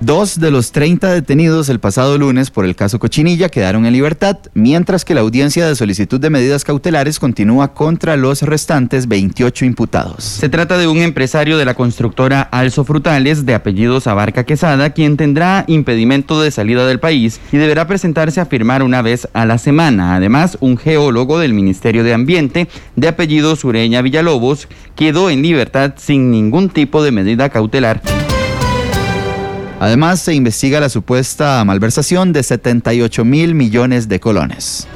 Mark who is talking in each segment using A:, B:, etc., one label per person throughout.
A: Dos de los 30 detenidos el pasado lunes por el caso Cochinilla quedaron en libertad, mientras que la audiencia de solicitud de medidas cautelares continúa contra los restantes 28 imputados. Se trata de un empresario de la constructora Alzo Frutales, de apellidos Abarca Quesada, quien tendrá impedimento de salida del país y deberá presentarse a firmar una vez a la semana. Además, un geólogo del Ministerio de Ambiente, de apellido Sureña Villalobos, quedó en libertad sin ningún tipo de medida cautelar. Además, se investiga la supuesta malversación de 78 mil millones de colones.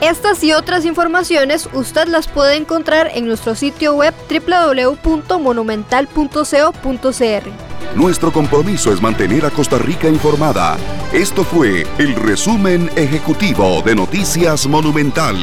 B: Estas y otras informaciones usted las puede encontrar en nuestro sitio web www.monumental.co.cr.
C: Nuestro compromiso es mantener a Costa Rica informada. Esto fue el resumen ejecutivo de Noticias Monumental.